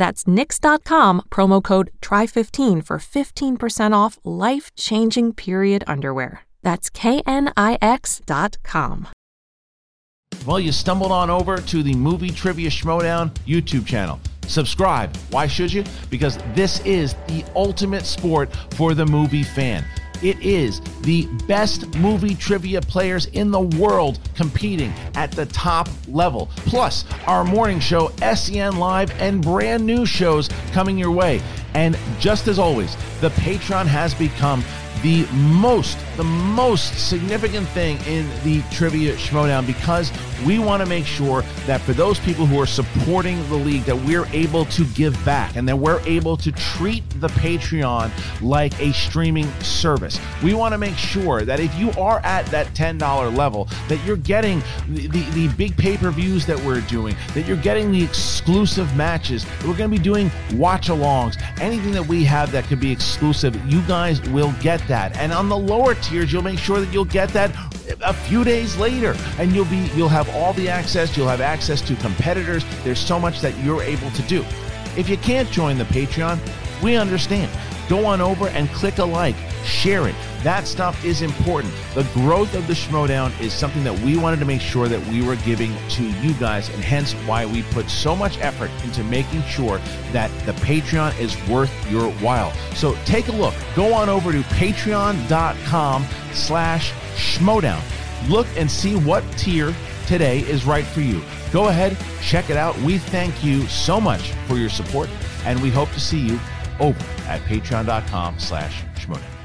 That's knix.com, promo code TRY15 for 15% off life changing period underwear. That's knix.com. Well, you stumbled on over to the Movie Trivia Schmoedown YouTube channel. Subscribe. Why should you? Because this is the ultimate sport for the movie fan. It is the best movie trivia players in the world competing at the top level. Plus, our morning show, SEN Live, and brand new shows coming your way. And just as always, the Patreon has become the most, the most significant thing in the Trivia Schmoedown because we want to make sure that for those people who are supporting the league, that we're able to give back and that we're able to treat the Patreon like a streaming service. We want to make sure that if you are at that $10 level, that you're getting the, the, the big pay-per-views that we're doing, that you're getting the exclusive matches, we're going to be doing watch-alongs, anything that we have that could be exclusive, you guys will get that. And on the lower tiers, you'll make sure that you'll get that a few days later and you'll be you'll have all the access, you'll have access to competitors. There's so much that you're able to do. If you can't join the Patreon, we understand. Go on over and click a like, share it. That stuff is important. The growth of the Schmoedown is something that we wanted to make sure that we were giving to you guys, and hence why we put so much effort into making sure that the Patreon is worth your while. So take a look. Go on over to patreon.com slash Schmoedown. Look and see what tier today is right for you. Go ahead, check it out. We thank you so much for your support, and we hope to see you over at patreon.com slash Schmoedown.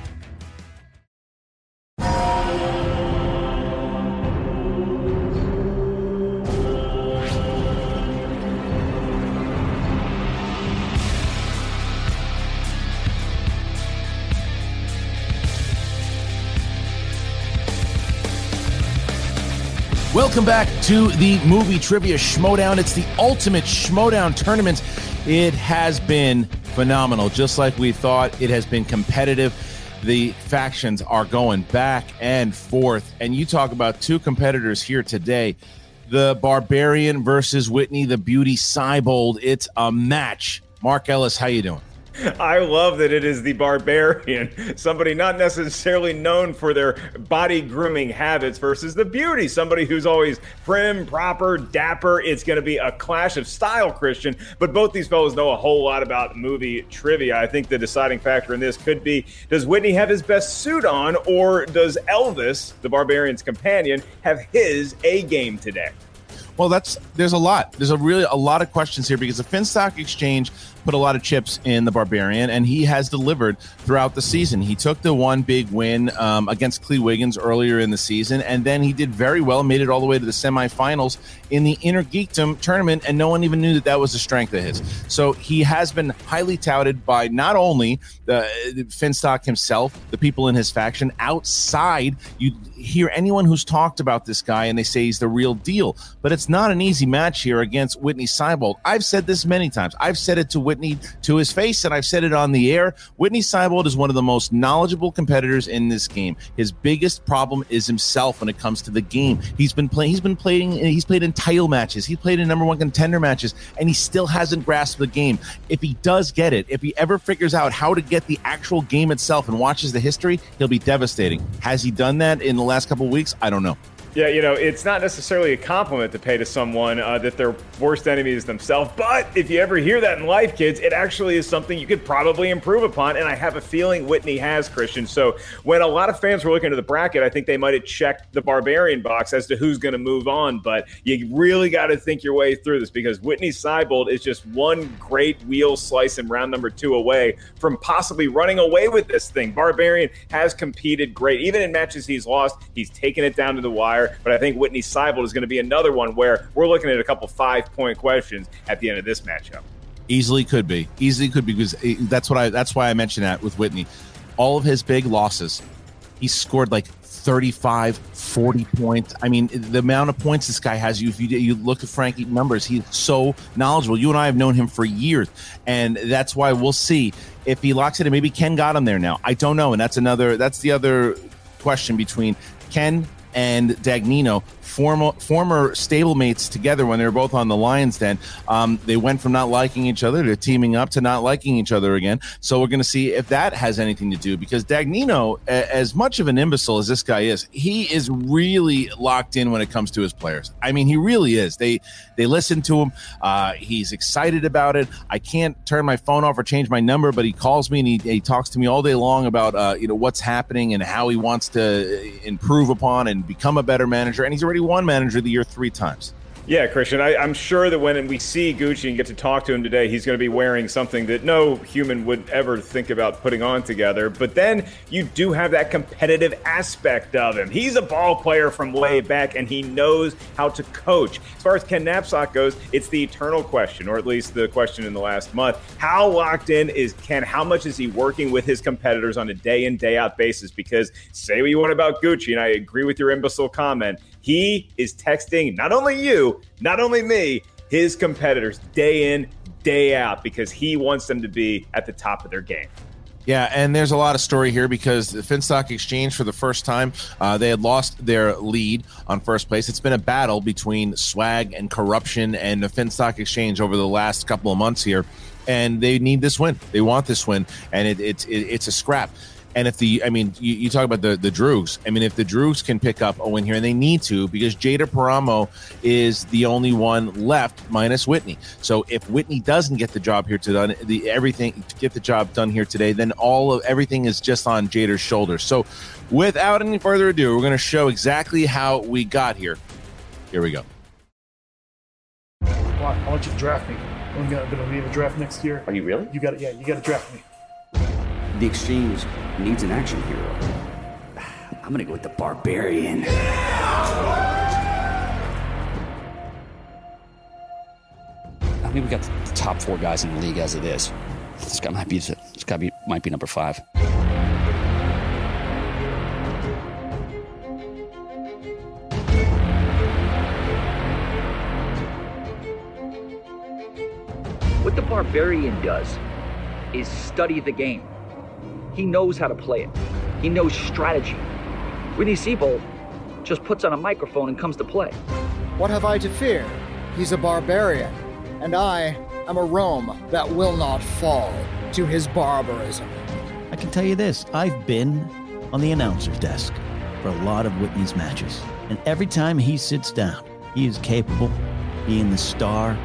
Welcome back to the movie trivia Schmoedown. It's the ultimate Schmoedown tournament. It has been phenomenal, just like we thought. It has been competitive. The factions are going back and forth, and you talk about two competitors here today: the Barbarian versus Witney, the Beauty Seibold. It's a match. Mark Ellis, how you doing? I love that it is the barbarian, somebody not necessarily known for their body grooming habits, versus the beauty, somebody who's always prim, proper, dapper. It's going to be a clash of style, Christian. But both these fellows know a whole lot about movie trivia. I think the deciding factor in this could be does Witney have his best suit on, or does Elvis, the barbarian's companion, have his A game today? Well, that's there's a lot. There's a really a lot of questions here because the Finstock Exchange put a lot of chips in the Barbarian, and he has delivered throughout the season. He took the one big win um, against Clee Wiggins earlier in the season, and then he did very well, made it all the way to the semifinals in the Inner Geekdom tournament, and no one even knew that that was a strength of his. So he has been highly touted by not only the, the Finstock himself, the people in his faction, outside. You hear anyone who's talked about this guy, and they say he's the real deal. But it's not an easy match here against Witney Seibold. I've said this many times. I've said it to Witney Witney to his face, and I've said it on the air. Witney Seibold is one of the most knowledgeable competitors in this game. His biggest problem is himself when it comes to the game. He's been playing. He's been playing. He's played in title matches. He's played in number one contender matches, and he still hasn't grasped the game. If he does get it, if he ever figures out how to get the actual game itself and watches the history, he'll be devastating. Has he done that in the last couple weeks? I don't know. Yeah, you know, it's not necessarily a compliment to pay to someone uh, that their worst enemy is themselves. But if you ever hear that in life, kids, it actually is something you could probably improve upon. And I have a feeling Witney has, Christian. So when a lot of fans were looking at the bracket, I think they might have checked the Barbarian box as to who's going to move on. But you really got to think your way through this because Witney Seibold is just one great wheel slice in round number two away from possibly running away with this thing. Barbarian has competed great. Even in matches he's lost, he's taken it down to the wire. But I think Witney Seibold is going to be another one where we're looking at a couple five point questions at the end of this matchup. Easily could be. Easily could be because eh, that's what I. That's why I mentioned that with Witney. All of his big losses, he scored like 35, 40 points. I mean, the amount of points this guy has, you, if you, you look at Frankie numbers, he's so knowledgeable. You and I have known him for years. And that's why we'll see if he locks it. in. maybe Ken got him there now. I don't know. And that's another, that's the other question between Ken and Dagnino, former former stablemates together when they were both on the Lions Den. Um, they went from not liking each other to teaming up to not liking each other again. So we're going to see if that has anything to do because Dagnino, as much of an imbecile as this guy is, he is really locked in when it comes to his players. I mean, he really is. They they listen to him. Uh, he's excited about it. I can't turn my phone off or change my number, but he calls me and he, he talks to me all day long about uh, you know what's happening and how he wants to improve upon and become a better manager. And he's already won manager of the year three times. Yeah, Christian, I, am sure that when we see Gucci and get to talk to him today, he's going to be wearing something that no human would ever think about putting on together. But then you do have that competitive aspect of him. He's a ball player from way back, and he knows how to coach. As far as Ken Napzok goes, it's the eternal question, or at least the question in the last month. How locked in is Ken? How much is he working with his competitors on a day in, day out basis? Because say what you want about Gucci, and I agree with your imbecile comment, he is texting not only you, not only me, his competitors day in, day out because he wants them to be at the top of their game. Yeah, and there's a lot of story here because the Finstock Exchange, for the first time, uh, they had lost their lead on first place. It's been a battle between swag and corruption and the Finstock Exchange over the last couple of months here, and they need this win. They want this win, and it, it, it it's a scrap. And if the, I mean, you, you, talk about the the Droogs. I mean, if the Droogs can pick up a win here, and they need to, because Jada Paramo is the only one left minus Witney. So if Witney doesn't get the job here to done, the everything to get the job done here today, then all of everything is just on Jada's shoulders. So without any further ado, we're going to show exactly how we got here. Here we go. I want you to draft me. I'm going to be in the draft next year. Are you really? You got it. Yeah, you got to draft me. The exchange needs an action hero. I'm gonna go with the barbarian. I mean, we got the top four guys in the league as it is. This guy might be. This guy be, might be number five. What the barbarian does is study the game. He knows how to play it. He knows strategy. Witney Seibold just puts on a microphone and comes to play. What have I to fear? He's a barbarian, and I am a Rome that will not fall to his barbarism. I can tell you this I've been on the announcer's desk for a lot of Witney's matches, and every time he sits down, he is capable of being the star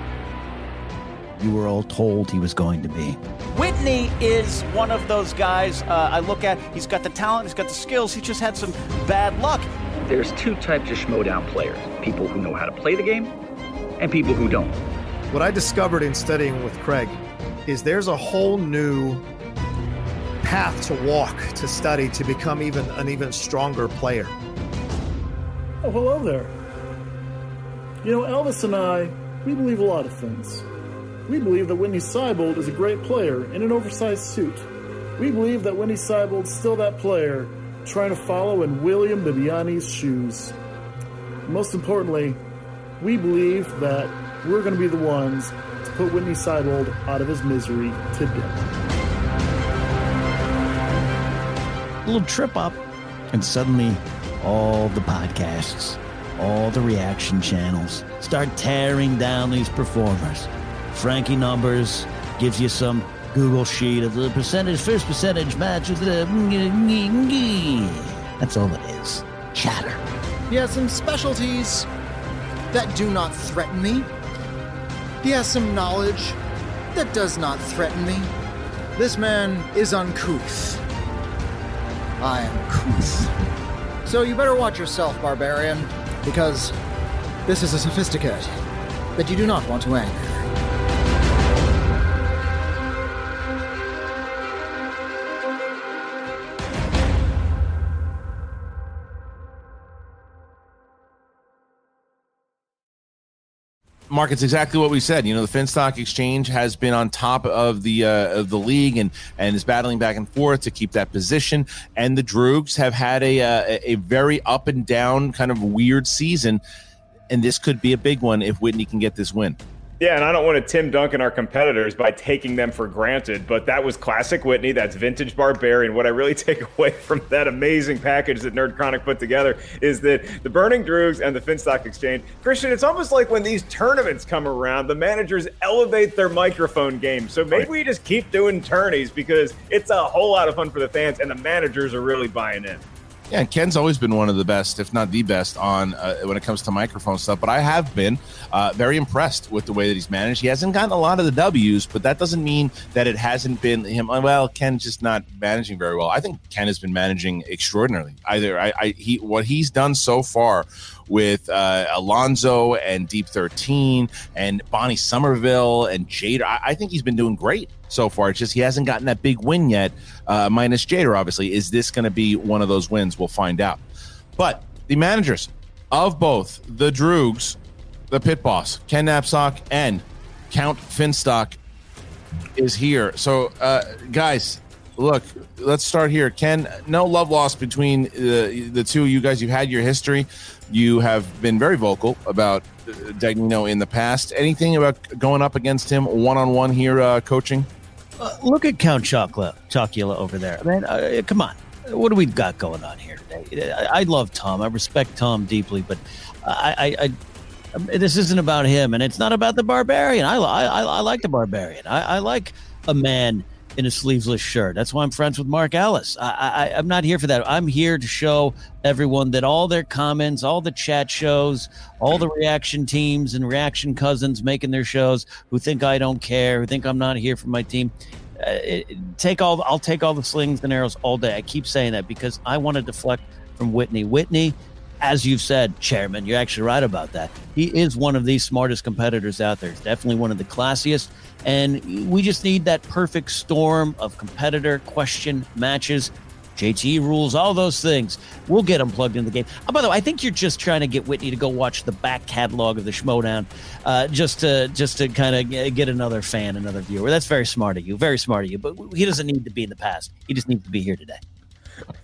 you were all told he was going to be. Witney is one of those guys uh, I look at. He's got the talent, he's got the skills, he just had some bad luck. There's two types of schmoedown players people who know how to play the game and people who don't. What I discovered in studying with Craig is there's a whole new path to walk, to study, to become even an even stronger player. Oh, hello there. You know, Elvis and I, we believe a lot of things. We believe that Witney Seibold is a great player in an oversized suit. We believe that Witney Seibold's still that player trying to follow in William Bibbiani's shoes. Most importantly, we believe that we're going to be the ones to to put Witney Seibold out of his misery today. A little trip up, and suddenly all the podcasts, all the reaction channels start tearing down these performers. Frankie Numbers gives you some Google sheet of the percentage, first percentage match with the. That's all it is. Chatter. He has some specialties that do not threaten me. He has some knowledge that does not threaten me. This man is uncouth. I am couth. So you better watch yourself, barbarian, because this is a sophisticate that you do not want to anger. Mark, it's exactly what we said. You know, the Finstock Exchange has been on top of the uh, of the league and and is battling back and forth to keep that position. And the Droogs have had a uh, a very up and down kind of weird season, and this could be a big one if Witney can get this win. Yeah, and I don't want to Tim Duncan our competitors by taking them for granted, but that was classic Witney. That's vintage Barbarian. What I really take away from that amazing package that Nerd Chronic put together is that the Burning Droogs and the Finstock Exchange, Christian, it's almost like when these tournaments come around, the managers elevate their microphone game. So maybe we just keep doing tourneys because it's a whole lot of fun for the fans, and the managers are really buying in. Yeah, Ken's always been one of the best, if not the best, on uh, when it comes to microphone stuff. But I have been uh, very impressed with the way that he's managed. He hasn't gotten a lot of the W's, but that doesn't mean that it hasn't been him. Well, Ken's just not managing very well. I think Ken has been managing extraordinarily. Either I, I he what he's done so far with uh, Alonzo and Deep 13 and Bonnie Somerville and Jada. I, I, think he's been doing great so far. It's just he hasn't gotten that big win yet, uh, minus Jader, obviously. Is this going to be one of those wins? We'll find out. But the managers of both the Droogs, the pit boss, Ken Napzok, and Count Finstock is here. So, uh, guys, look, let's start here. Ken, no love lost between the, the two of you guys. You've had your history. You have been very vocal about uh, Dagnino in the past. Anything about going up against him one on one here, uh, coaching? Look at Count Chocula, Chocula over there. Man, uh, come on. What do we got going on here today? I, I love Tom. I respect Tom deeply, but I, I, I, this isn't about him, and it's not about the barbarian. I, I, I like the barbarian. I, I like a man in a sleeveless shirt. That's why I'm friends with Mark Ellis. I, I, I'm not here for that. I'm here to show everyone that all their comments, all the chat shows, all the reaction teams and reaction cousins making their shows who think I don't care, who think I'm not here for my team. Uh, it, take all. I'll take all the slings and arrows all day. I keep saying that because I want to deflect from Witney. Witney as you've said, Chairman, you're actually right about that. He is one of the smartest competitors out there. He's definitely one of the classiest. And we just need that perfect storm of competitor question matches. JT rules, all those things. We'll get him plugged in the game. Oh, by the way, I think you're just trying to get Witney to go watch the back catalog of the Schmoedown, uh, just to just to kind of get another fan, another viewer. That's very smart of you. Very smart of you. But he doesn't need to be in the past. He just needs to be here today.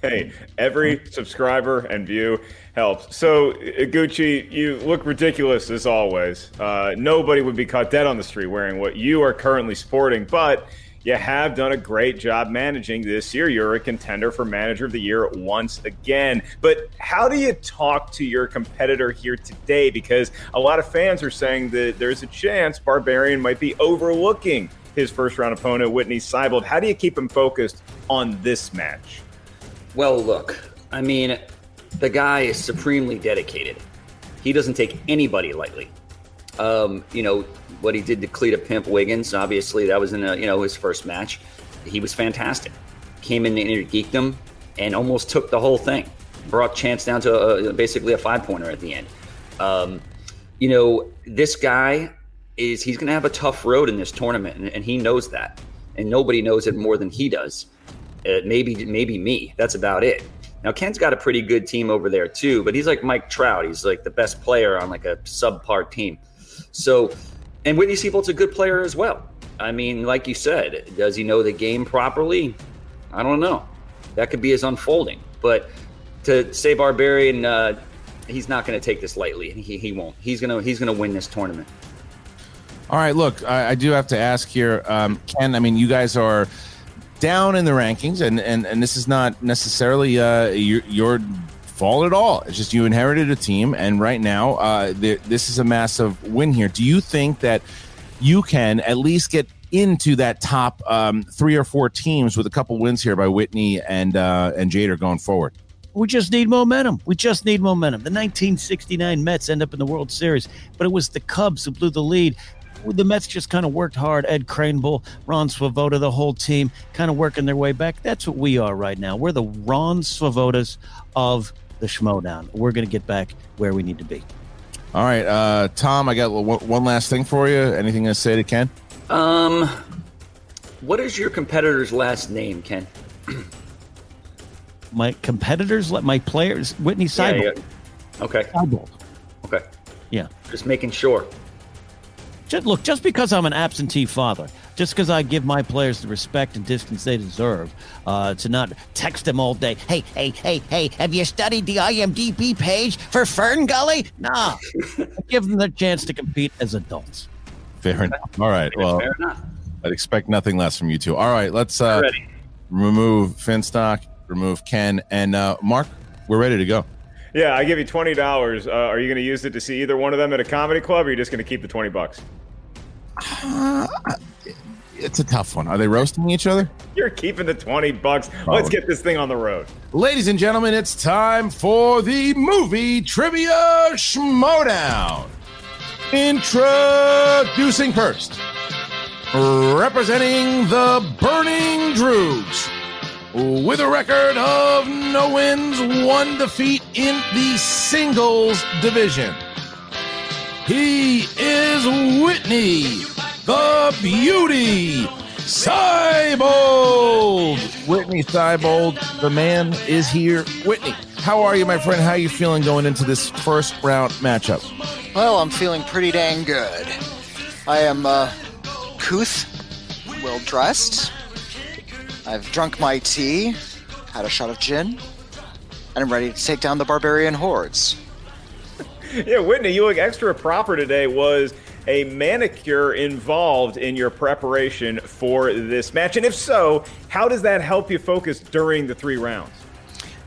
Hey, every subscriber and view helps. So, Gucci, you look ridiculous as always. Uh, nobody would be caught dead on the street wearing what you are currently sporting, but you have done a great job managing this year. You're a contender for manager of the year once again. But how do you talk to your competitor here today? Because a lot of fans are saying that there's a chance Barbarian might be overlooking his first round opponent, Witney Seibold. How do you keep him focused on this match? Well, look, I mean, the guy is supremely dedicated. He doesn't take anybody lightly. Um, you know what he did to Cleta Pimp Wiggins. Obviously, that was in a, you know his first match. He was fantastic. Came in and geeked and almost took the whole thing. Brought Chance down to a, basically a five pointer at the end. Um, you know this guy is he's going to have a tough road in this tournament, and, and he knows that. And nobody knows it more than he does uh, maybe maybe me. That's about it. Now Ken's got a pretty good team over there too, but he's like Mike Trout. He's like the best player on like a subpar team. So, and Witney Seibold's a good player as well. I mean, like you said, does he know the game properly? I don't know. That could be his unfolding. But to say Barbarian, uh, he's not going to take this lightly. He, he won't. He's gonna he's gonna win this tournament. All right, look, I, I do have to ask here, um, Ken. I mean, you guys are down in the rankings, and and, and this is not necessarily uh, your, your fault at all. It's just you inherited a team, and right now, uh, th- this is a massive win here. Do you think that you can at least get into that top um, three or four teams with a couple wins here by Witney and uh, and Jader going forward? We just need momentum. We just need momentum. The 1969 Mets end up in the World Series, but it was the Cubs who blew the lead. The Mets just kind of worked hard. Ed Kranepool, Ron Swoboda, the whole team kind of working their way back. That's what we are right now. We're the Ron Swobodas of the Schmoedown. We're going to get back where we need to be. All right, uh, Tom, I got one last thing for you. Anything to say to Ken? Um, what is your competitor's last name, Ken? my competitors, let my players, Witney Seibold. Yeah, yeah. Okay. Seibold. Okay. Yeah. Just making sure. Just, look, just because I'm an absentee father, just because I give my players the respect and distance they deserve, uh, to not text them all day. Hey, hey, hey, hey, have you studied the IMDb page for Fern Gully? Nah. give them the chance to compete as adults. Fair enough. All right. Well, I'd expect nothing less from you two. All right. Let's uh, remove Finstock remove Ken and uh, Mark. We're ready to go. Yeah, I give you twenty dollars. Uh, are you going to use it to see either one of them at a comedy club, or are you just going to keep the twenty bucks? Uh, it's a tough one. Are they roasting each other? You're keeping the 20 bucks. Let's get this thing on the road. Ladies and gentlemen, it's time for the movie trivia schmoedown. Introducing first, representing the Burning Droogs with a record of no wins, one defeat in the singles division. He is Witney, the beauty, Seibold. Witney Seibold, the man is here. Witney, how are you, my friend? How are you feeling going into this first round matchup? Well, I'm feeling pretty dang good. I am uh, couth, well dressed, I've drunk my tea, had a shot of gin, and I'm ready to take down the barbarian hordes. yeah, Witney, you look extra proper today. Was a manicure involved in your preparation for this match? And if so, how does that help you focus during the three rounds?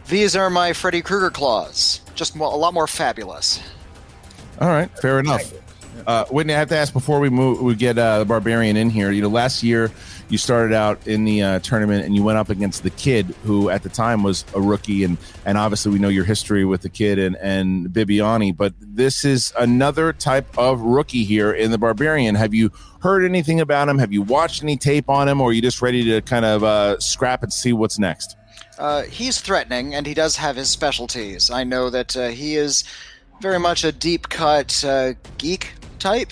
These are my Freddy Krueger claws, just a lot more fabulous. All right, fair enough. Uh, Witney, I have to ask before we move, we get uh, the barbarian in here. You know, last year you started out in the uh, tournament and you went up against the kid who at the time was a rookie and and obviously we know your history with the kid and and Bibbiani but this is another type of rookie here in the barbarian. Have you heard anything about him? Have you watched any tape on him or are you just ready to kind of uh, scrap and see what's next? Uh, he's threatening and he does have his specialties. I know that uh, he is very much a deep cut uh, geek type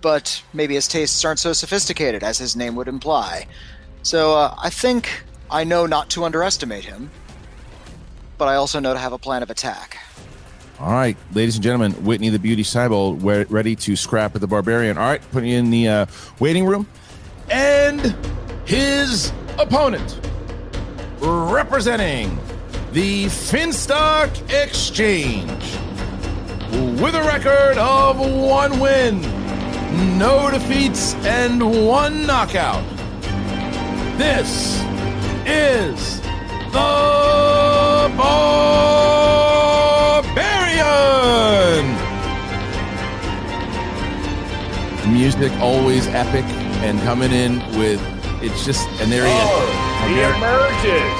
but maybe his tastes aren't so sophisticated as his name would imply. So uh, I think I know not to underestimate him, but I also know to have a plan of attack. All right, ladies and gentlemen, Witney the Beauty Seibold, we're ready to scrap with the Barbarian. All right, putting you in the uh, waiting room. And his opponent, representing the Finstock Exchange, with a record of one win no defeats, and one knockout. This is the Barbarian. Music always epic and coming in with it's just and there oh, he oh, is. He emerges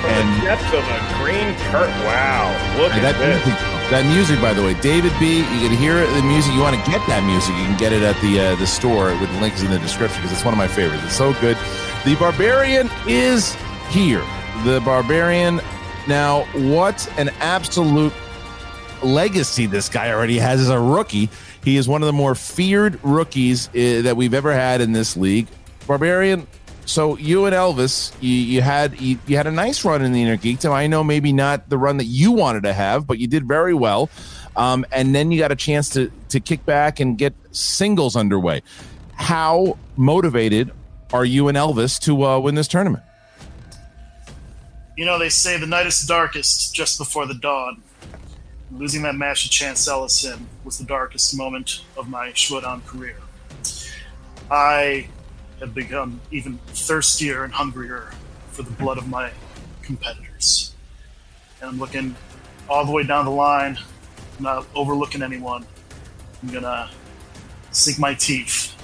from and, the depths of a green curtain. Wow! Look at that this. Music, that music, by the way, David B. You can hear the music. You want to get that music? You can get it at the uh, the store with links in the description because it's one of my favorites. It's so good. The Barbarian is here. The Barbarian. Now, what an absolute legacy this guy already has as a rookie. He is one of the more feared rookies uh, that we've ever had in this league. Barbarian, so you and Elvis, you, you had you, you, had a nice run in the Inner Geekdom. I know maybe not the run that you wanted to have, but you did very well. Um, and then you got a chance to to kick back and get singles underway. How motivated are you and Elvis to uh, win this tournament? You know, they say the night is darkest just before the dawn. Losing that match to Chance Ellison was the darkest moment of my Schmoedown career. I have become even thirstier and hungrier for the blood of my competitors. And I'm looking all the way down the line, I'm not overlooking anyone. I'm gonna sink my teeth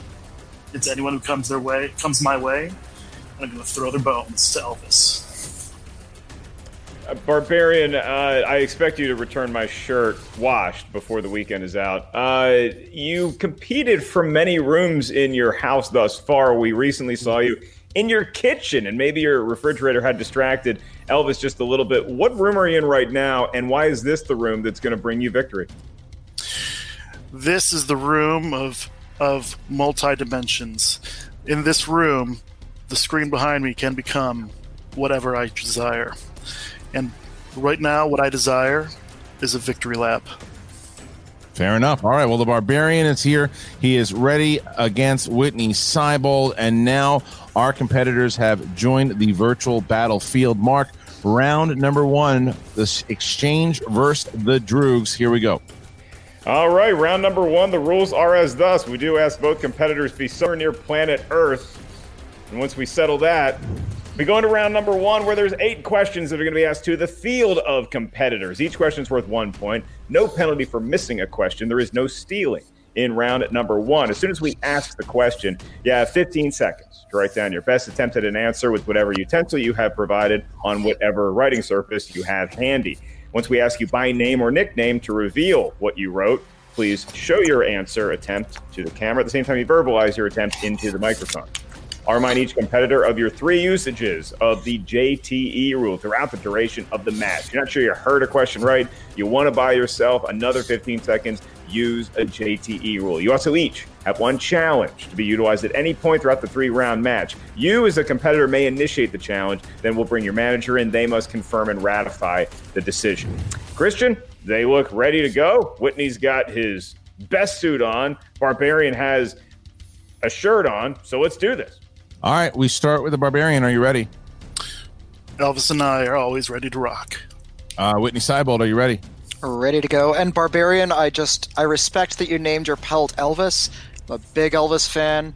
into anyone who comes their way, comes my way, and I'm gonna throw their bones to Elvis. Barbarian, uh, I expect you to return my shirt washed before the weekend is out. Uh, you competed from many rooms in your house thus far. We recently saw you in your kitchen, and maybe your refrigerator had distracted Elvis just a little bit. What room are you in right now, and why is this the room that's going to bring you victory? This is the room of of multi dimensions. In this room, the screen behind me can become whatever I desire. And right now, what I desire is a victory lap. Fair enough. All right. Well, the Barbarian is here. He is ready against Witney Seibold. And now our competitors have joined the virtual battlefield. Mark, round number one, this exchange versus the Droogs. Here we go. All right, round number one. The rules are as thus. We do ask both competitors be somewhere near planet Earth. And once we settle that, we go into round number one where there's eight questions that are going to be asked to the field of competitors. Each question is worth one point. No penalty for missing a question. There is no stealing in round number one. As soon as we ask the question, you have 15 seconds to write down your best attempt at an answer with whatever utensil you have provided on whatever writing surface you have handy. Once we ask you by name or nickname to reveal what you wrote, please show your answer attempt to the camera at the same time you verbalize your attempt into the microphone. I'll each competitor of your three usages of the JTE rule throughout the duration of the match. You're not sure you heard a question right, you want to buy yourself another 15 seconds, use a JTE rule. You also each have one challenge to be utilized at any point throughout the three round match. You, as a competitor, may initiate the challenge, then we'll bring your manager in. They must confirm and ratify the decision. Christian, they look ready to go. Witney's got his best suit on, Barbarian has a shirt on, so let's do this. All right. We start with the Barbarian. Are you ready? Elvis and I are always ready to rock. Uh, Witney Seibold, are you ready? Ready to go. And Barbarian, I just I respect that you named your pelt Elvis. I'm a big Elvis fan.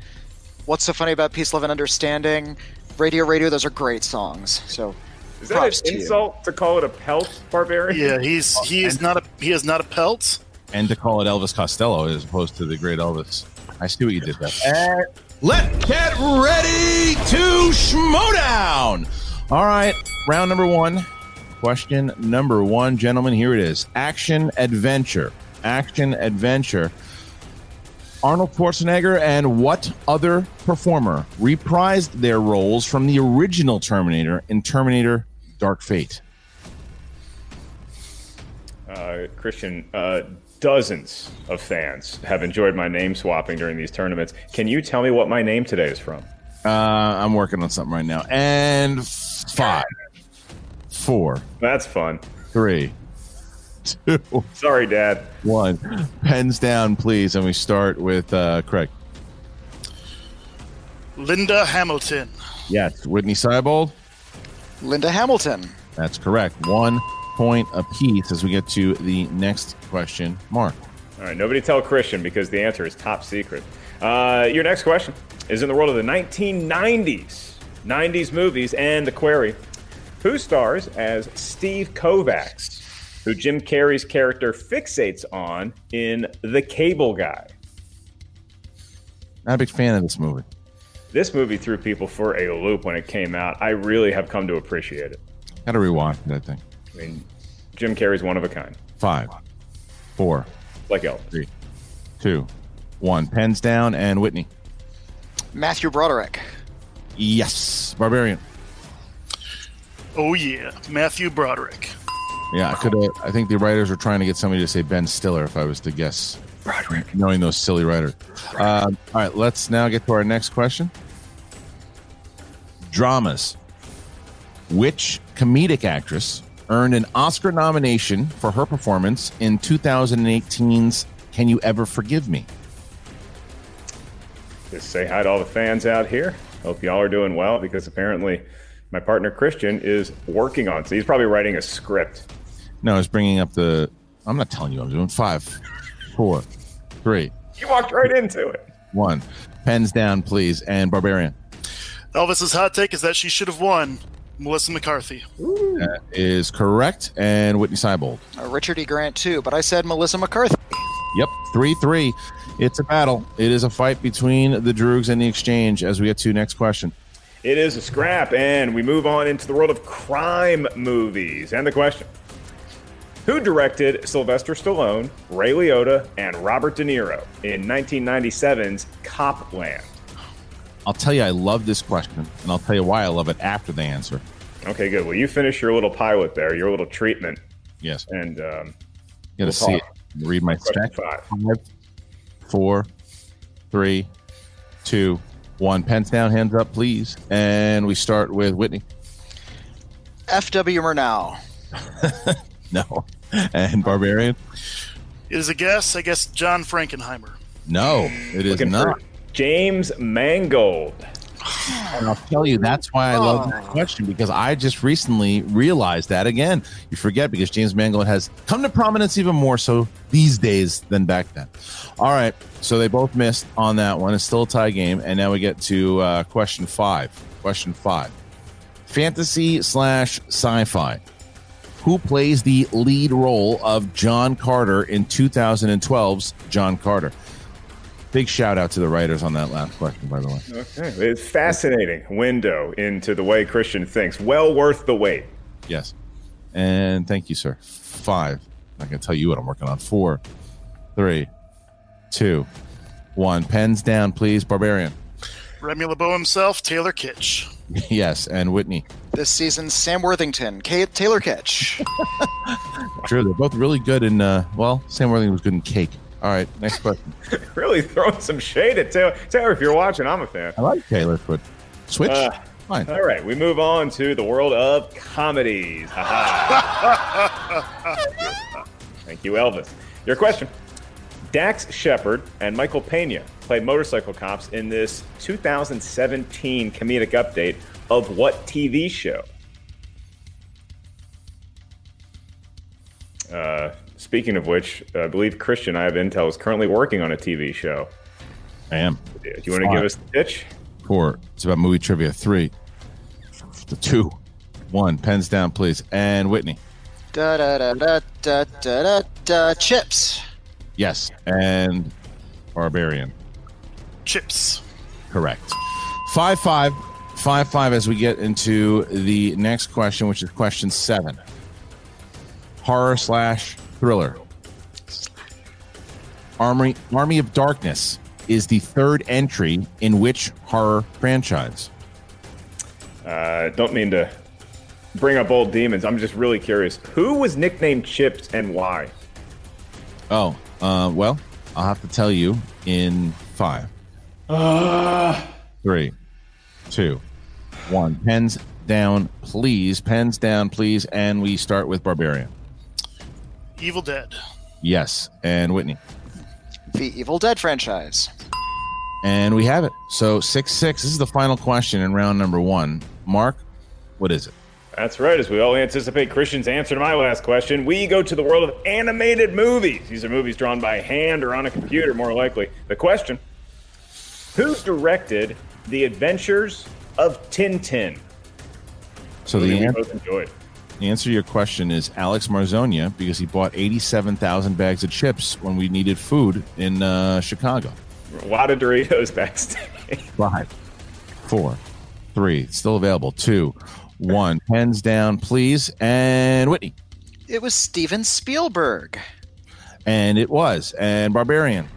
What's so funny about Peace, Love, and Understanding? Radio, Radio, those are great songs. So Is that props an to you. insult to call it a pelt, Barbarian? Yeah, he's he is not a he is not a pelt. And to call it Elvis Costello as opposed to the great Elvis. I see what you did there. Let's get ready to schmoedown. All right. Round number one. Question number one, gentlemen. Here it is action adventure. Action adventure. Arnold Schwarzenegger and what other performer reprised their roles from the original Terminator in Terminator Dark Fate? Uh, Christian, uh, dozens of fans have enjoyed my name swapping during these tournaments. Can you tell me what my name today is from? Uh, I'm working on something right now. And five, four, That's fun. three, two, Sorry, Dad. one. Pens down, please. And we start with uh, Craig. Linda Hamilton. Yes. Witney Seibold. Linda Hamilton. That's correct. One point apiece as we get to the next question. Mark. All right, nobody tell Christian because the answer is top secret. Uh, your next question is in the world of the 1990s, 90s movies, and the query Who stars as Steve Kovacs, who Jim Carrey's character fixates on in The Cable Guy? Not a big fan of this movie. This movie threw people for a loop when it came out. I really have come to appreciate it. Got to rewatch that thing. I mean, Jim Carrey's one of a kind, Five, four, like Elvis. three, two, one. Pens down and Witney. Matthew Broderick. Yes. Barbarian. Oh yeah, Matthew Broderick. Yeah, I could have. I think the writers were trying to get somebody to say Ben Stiller if I was to guess. Broderick. Knowing those silly writers. Uh, all right, let's now get to our next question. Dramas. Which comedic actress earned an Oscar nomination for her performance in 2018's Can You Ever Forgive Me? Just say hi to all the fans out here. Hope y'all are doing well because apparently my partner Christian is working on. So he's probably writing a script. No, I was bringing up the. I'm not telling you. I'm doing five, four, three, You walked right into it. one. Pens down, please. And Barbarian. Elvis's hot take is that she should have won. Melissa McCarthy. That is correct. And Witney Seibold. Uh, Richard E. Grant too, but I said Melissa McCarthy. Yep, 3 3. It's a battle. It is a fight between the Droogs and the Exchange as we get to next question. It is a scrap, and we move on into the world of crime movies. And the question Who directed Sylvester Stallone, Ray Liotta, and Robert De Niro in 1997's Copland? I'll tell you, I love this question, and I'll tell you why I love it after the answer. Okay, good. Well, you finish your little pilot there, your little treatment. Yes. And um, You gotta we'll see it. Read my stack. five. Five, four, three, two, one. Pens down, hands up, please. And we start with Witney. F.W. Murnau. No. And Barbarian? It is a guess. I guess John Frankenheimer. No, it is Looking not. for James Mangold. And I'll tell you, that's why I love that question because I just recently realized that again. You forget because James Mangold has come to prominence even more so these days than back then. All right, so they both missed on that one. It's still a tie game, and now we get to uh, question five. Question five: fantasy slash sci-fi. Who plays the lead role of John Carter in 2012's John Carter? Big shout out to the writers on that last question, by the way. Okay. It's fascinating window into the way Christian thinks. Well worth the wait. Yes. And thank you, sir. Five. I can tell you what I'm working on. Four, three, two, one. Pens down, please. Barbarian. Remy LeBeau himself, Taylor Kitsch. yes. And Witney. This season, Sam Worthington, Kate Taylor Kitsch. True. They're both really good in, uh, well, Sam Worthington was good in cake. All right. Next question. really throwing some shade at Taylor. Taylor, if you're watching, I'm a fan. I like Taylor, but switch. Uh, Fine. All right, we move on to the world of comedies. Thank you, Elvis. Your question. Dax Shepard and Michael Pena played motorcycle cops in this 2017 comedic update of what TV show? Uh, speaking of which, I believe Christian, I have intel, is currently working on a TV show. I am. Do you want to give us the pitch? Four. It's about movie trivia. Three. The two. One. Pens down, please. And Witney. Da da da da da da da da. Chips. Yes. And Barbarian. Chips. Correct. Five five. Five five as we get into the next question, which is question seven. Horror slash thriller. Army Army of Darkness is the third entry in which horror franchise? Uh, don't mean to bring up old demons. I'm just really curious. Who was nicknamed Chips and why? Oh, uh, well, I'll have to tell you in five, three, two, one. Pens down, please. Pens down, please. And we start with Barbarian. Evil Dead. Yes. And Witney. The Evil Dead franchise. And we have it. So 6 6. This is the final question in round number one. Mark, what is it? That's right. As we all anticipate Christian's answer to my last question, we go to the world of animated movies. These are movies drawn by hand or on a computer, more likely. The question Who directed The Adventures of Tintin? So Movie the, we an- both enjoyed. The answer to your question is Alex Marzonia because he bought 87,000 bags of chips when we needed food in uh, Chicago. A lot of Doritos backstage. Five, four, three. Still available. Two, one. Pens down, please. And Witney. It was Steven Spielberg. And it was. And Barbarian.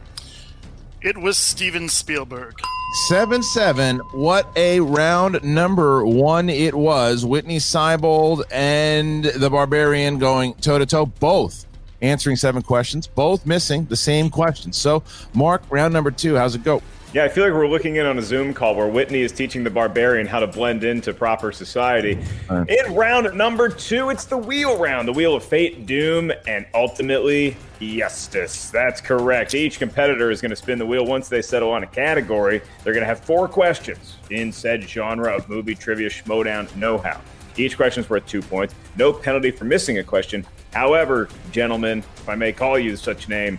It was Steven Spielberg. Seven seven. What a round number one it was. Witney Seibold and the Barbarian going toe to toe, both answering seven questions, both missing the same question. So, Mark, round number two. How's it go? Yeah, I feel like we're looking in on a Zoom call where Witney is teaching the barbarian how to blend into proper society. In round number two, it's the wheel round, the wheel of fate, doom, and ultimately justice. That's correct. Each competitor is going to spin the wheel once they settle on a category. They're going to have four questions in said genre of movie trivia schmoedown know-how. Each question is worth two points. No penalty for missing a question. However, gentlemen, if I may call you such name,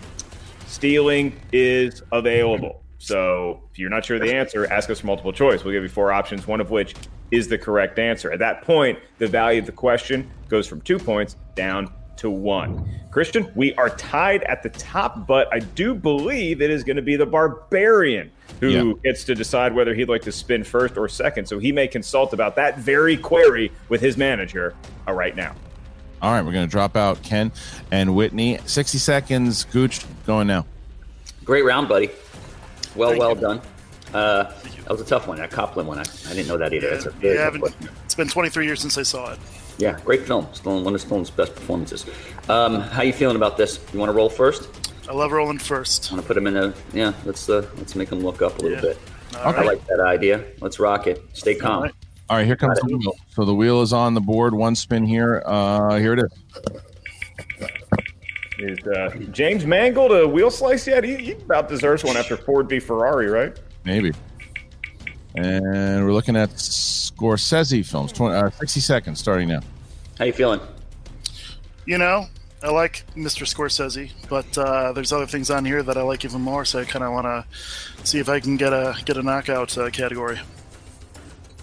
stealing is available. So if you're not sure of the answer, ask us for multiple choice. We'll give you four options, one of which is the correct answer. At that point, the value of the question goes from two points down to one. Christian, we are tied at the top, but I do believe it is going to be the barbarian who Yeah. gets to decide whether he'd like to spin first or second. So he may consult about that very query with his manager uh, right now. All right, we're going to drop out Ken and Witney. 60 seconds. Gooch, going now. Great round, buddy. Well, well done. Uh, that was a tough one. That Cop Land one, I, I didn't know that either. That's a very Yeah, tough haven't- it's been 23 years since I saw it. Yeah, great film. Stallone, one of Stallone's best performances. Um, how you feeling about this? You want to roll first? I love rolling first. Want to put him in a yeah? Let's uh, let's make him look up a little bit. All I right. like that idea. Let's rock it. Stay calm. All right, here comes the wheel. So the wheel is on the board. One spin here. Uh, here it is. Is uh, James Mangold a wheel slice yet? He, he about deserves one after Ford v Ferrari, right? Maybe. And we're looking at Scorsese films. 20, uh, 60 seconds starting now. How you feeling? You know, I like Mr. Scorsese, but uh, there's other things on here that I like even more. So I kind of want to see if I can get a get a knockout uh, category.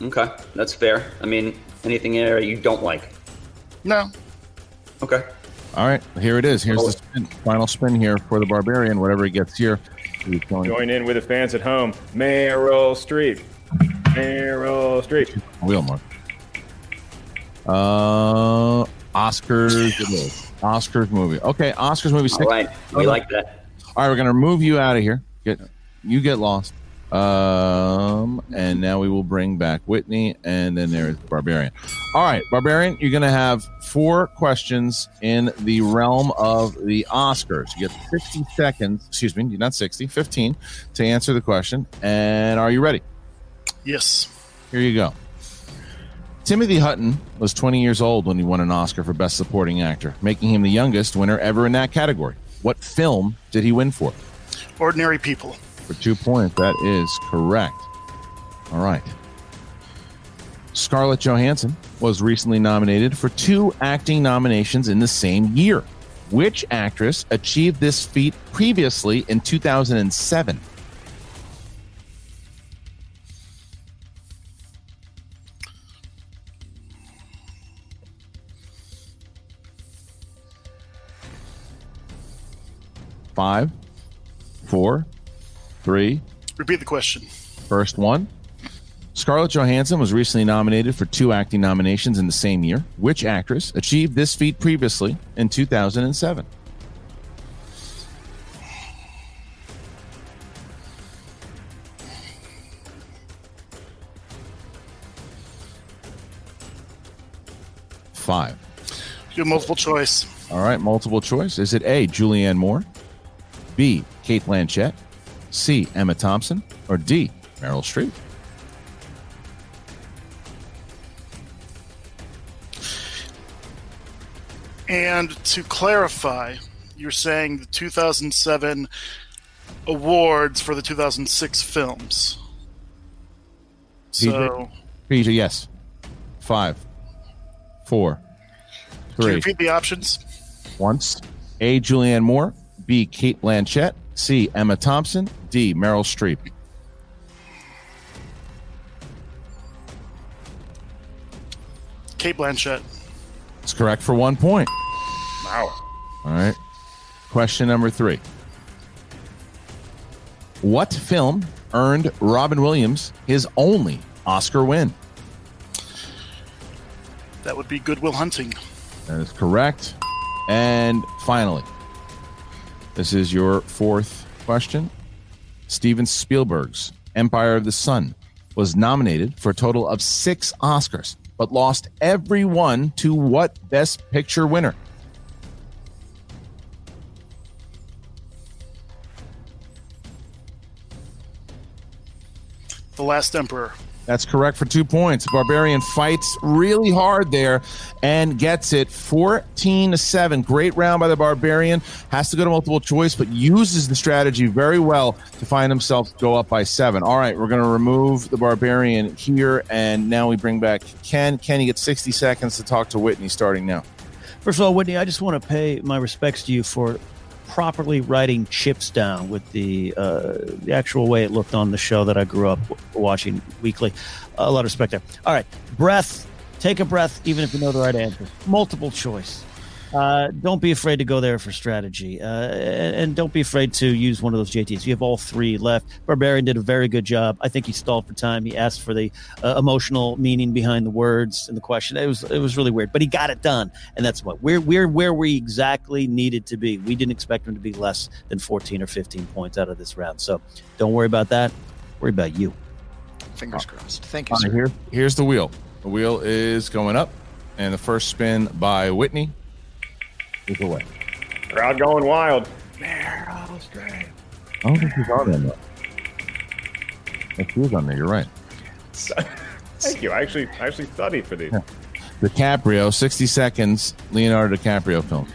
Okay, that's fair. I mean, anything there you don't like? No. Okay. All right, here it is. Here's the spin, final spin here for the Barbarian. Whatever he gets here. he's going- Join in with the fans at home. Meryl Streep. Meryl Streep. Wheel mark. Uh, Oscars. is. Oscars movie. Okay, Oscars movie. All right, we like that. All right, we're gonna remove you out of here. Get you get lost. Um, and now we will bring back Witney, and then there's Barbarian. All right, Barbarian, you're gonna have four questions in the realm of the Oscars. You get 60 seconds. Excuse me, not 60, 15 to answer the question. And are you ready? Yes. Here you go. Timothy Hutton was 20 years old when he won an Oscar for Best Supporting Actor, making him the youngest winner ever in that category. What film did he win for? Ordinary people. For two points, that is correct. All right. Scarlett Johansson was recently nominated for two acting nominations in the same year. Which actress achieved this feat previously in 2007? Five, four, three, Repeat the question. First one. Scarlett Johansson was recently nominated for two acting nominations in the same year. Which actress achieved this feat previously in 2007? Five. Do multiple choice. All right, multiple choice. Is it A, Julianne Moore, B, Cate Blanchett, C, Emma Thompson, or D, Meryl Streep? And to clarify, you're saying the 2007 awards for the 2006 films. So, Peter, yes. Five, four, three. repeat the options? Once. A. Julianne Moore. B. Cate Blanchett. C. Emma Thompson. D. Meryl Streep. Cate Blanchett. It's correct for one point. Wow. All right. Question number three. What film earned Robin Williams his only Oscar win? That would be Good Will Hunting. That is correct. And finally, this is your fourth question. Steven Spielberg's Empire of the Sun was nominated for a total of six Oscars, but lost every one to what Best Picture winner? The Last Emperor. That's correct for two points. Barbarian fights really hard there and gets it 14 to 7. Great round by the Barbarian. Has to go to multiple choice, but uses the strategy very well to find himself go up by seven. All right, we're going to remove the Barbarian here, and now we bring back Ken. Ken, you get 60 seconds to talk to Witney starting now. First of all, Witney, I just want to pay my respects to you for properly writing chips down with the uh, the actual way it looked on the show that I grew up watching weekly. a lot of respect there. All right, breath. Take a breath, even if you know the right answer. Multiple choice. Uh, don't be afraid to go there for strategy, uh, and, and don't be afraid to use one of those JTs. You have all three left. Barbarian did a very good job. I think he stalled for time. He asked for the uh, emotional meaning behind the words and the question. It was it was really weird, but he got it done, and that's what we're we're where we exactly needed to be. We didn't expect him to be less than 14 or 15 points out of this round, so don't worry about that. Worry about you. Fingers crossed. Thank you, sir. here, here's the wheel. The wheel is going up, and the first spin by Witney is away. Crowd going wild. I don't think she's on there. though. Oh, she is on there. You're right. Thank you. I actually I actually studied for these. DiCaprio, 60 seconds, Leonardo DiCaprio film.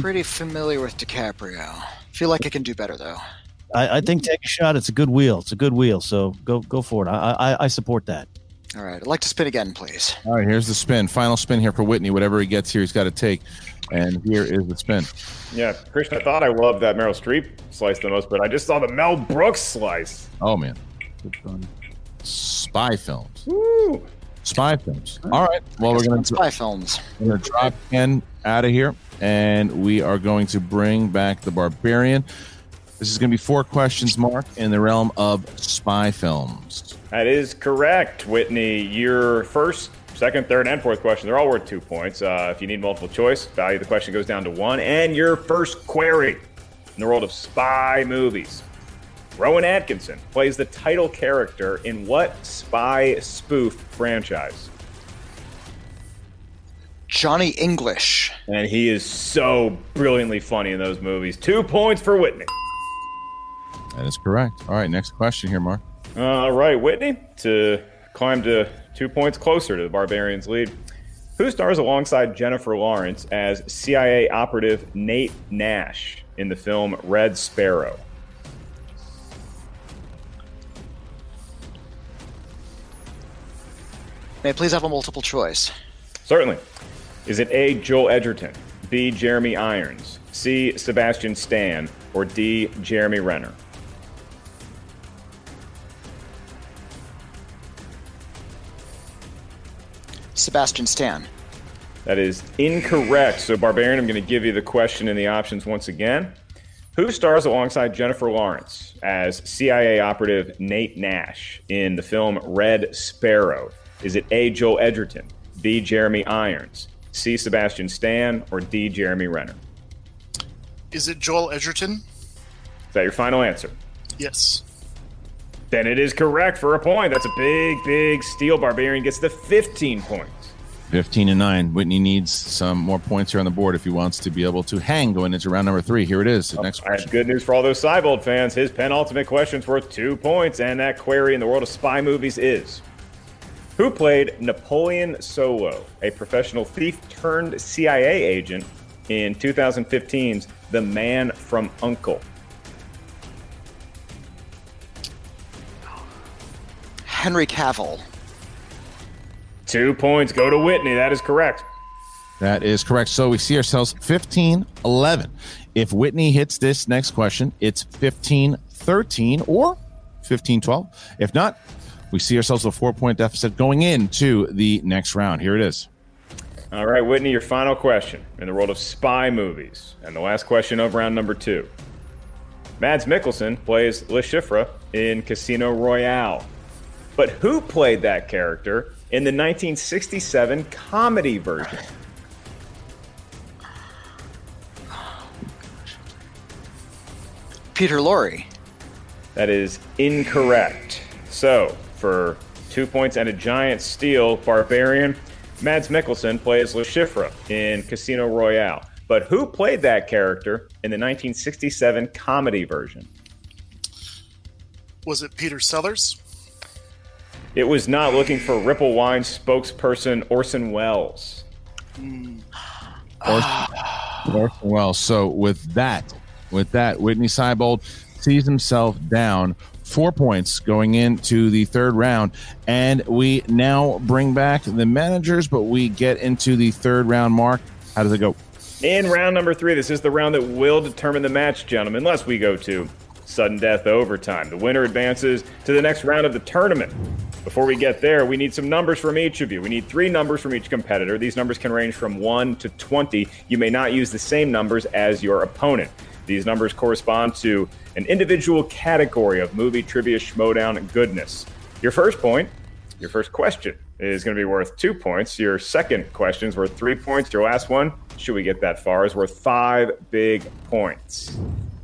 Pretty familiar with DiCaprio. Feel like I can do better though. I, I think take a shot. It's a good wheel. It's a good wheel. So go go for it. I I, I support that. All right, I'd like to spin again, please. All right, here's the spin. Final spin here for Witney. Whatever he gets here, he's got to take. And here is the spin. Yeah, Christian, I thought I loved that Meryl Streep slice the most, but I just saw the Mel Brooks slice. Oh, man. Spy films. Woo. Spy films. All right. Well, we're going to spy films. We're going to drop Ken out of here, and we are going to bring back the Barbarian. This is going to be four questions, Mark, in the realm of spy films. That is correct, Witney. Your first, second, third, and fourth question, they're all worth two points. Uh, if you need multiple choice, value of the question goes down to one. And your first query in the world of spy movies. Rowan Atkinson plays the title character in what spy spoof franchise? Johnny English. And he is so brilliantly funny in those movies. Two points for Witney. That is correct. All right, next question here, Mark. All right, Witney, to climb to two points closer to the Barbarians' lead. Who stars alongside Jennifer Lawrence as CIA operative Nate Nash in the film Red Sparrow? May I please have a multiple choice? Certainly. Is it A. Joel Edgerton, B. Jeremy Irons, C. Sebastian Stan, or D. Jeremy Renner? Sebastian Stan. That is incorrect. So, Barbarian, I'm going to give you the question and the options once again. Who stars alongside Jennifer Lawrence as CIA operative Nate Nash in the film Red Sparrow? Is it A. Joel Edgerton, B. Jeremy Irons, C. Sebastian Stan, or D. Jeremy Renner? Is it Joel Edgerton? Is that your final answer? Yes. Then it is correct for a point. That's a big, big steal. Barbarian gets the 15 points. 15 and 9. Witney needs some more points here on the board if he wants to be able to hang going into round number three. Here it is. The next I have good news for all those Seibold fans. His penultimate question's worth two points, and that query in the world of spy movies is Who played Napoleon Solo, a professional thief turned CIA agent in 2015's The Man from Uncle? Henry Cavill. Two points go to Witney. That is correct. That is correct. So we see ourselves 15 11. If Witney hits this next question, it's 15 13 or 15 12. If not, we see ourselves a four point deficit going into the next round. Here it is. All right, Witney, your final question in the world of spy movies. And the last question of round number two. Mads Mikkelsen plays Le Chiffre in Casino Royale. But who played that character in the 1967 comedy version? Peter Lorre. That is incorrect. So, for two points and a giant steal, Barbarian, Mads Mikkelsen plays Le Chiffre in Casino Royale. But who played that character in the 1967 comedy version? Was it Peter Sellers? It was not looking for Ripple Wine spokesperson Orson Welles. Orson, Orson Welles. So with that, with that, Witney Seibold sees himself down four points going into the third round, and we now bring back the managers, but we get into the third round. Mark, how does it go? In round number three, this is the round that will determine the match, gentlemen, unless we go to sudden death overtime. The winner advances to the next round of the tournament. Before we get there, we need some numbers from each of you. We need three numbers from each competitor. These numbers can range from 1 to 20. You may not use the same numbers as your opponent. These numbers correspond to an individual category of movie trivia schmodown goodness. Your first point, your first question is going to be worth two points. Your second question is worth three points. Your last one, should we get that far, is worth five big points.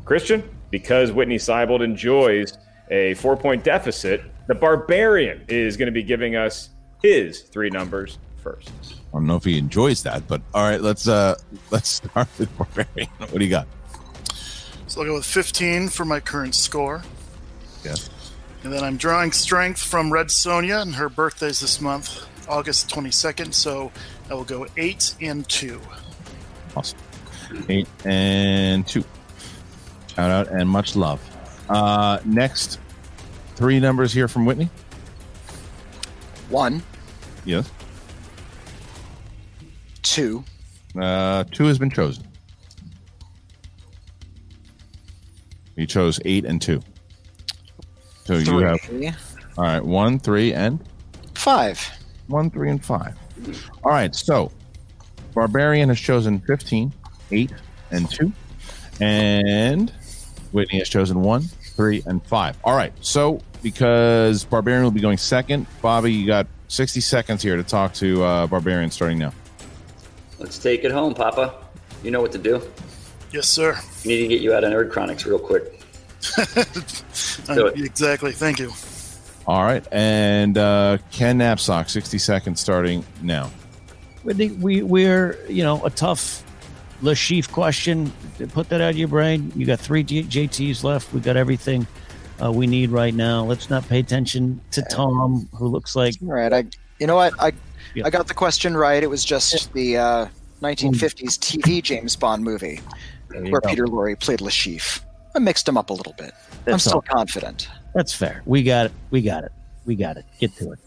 Christian, because Witney Seibold enjoys a four point deficit, the Barbarian is going to be giving us his three numbers first. I don't know if he enjoys that, but all right, let's uh let's start with Barbarian. What do you got? So I'll go with 15 for my current score. Yes. And then I'm drawing strength from Red Sonja, and her birthday's this month, August 22nd. So I will go 8 and 2. Awesome. Eight and two. Shout out and much love. Uh next three numbers here from Witney. One, Yes. two, Uh two has been chosen. You chose eight and two. So you Three. have all right, one, three, and five. One, three, and five. All right, so Barbarian has chosen 15, 8, and 2. And Witney has chosen 1, 3, and 5. All right, so because Barbarian will be going second, Bobby, you got 60 seconds here to talk to uh, Barbarian starting now. Let's take it home, Papa. You know what to do. Yes, sir. We need to get you out of Nerd Chronics real quick. Do it. Exactly. Thank you. All right, and uh, Ken Napzok, 60 seconds starting now. Witney, we we're you know a tough Le Chiffre question. Put that out of your brain. You got three J- JTs left. We got everything uh, we need right now. Let's not pay attention to Tom, who looks like All right. I, you know what? I, I got the question right. It was just the uh, 1950s TV James Bond movie where go. Peter Lorre played Le Chiffre. I mixed him up a little bit. I'm still all. confident. that's fair. We got it. We got it. We got it. Get to it.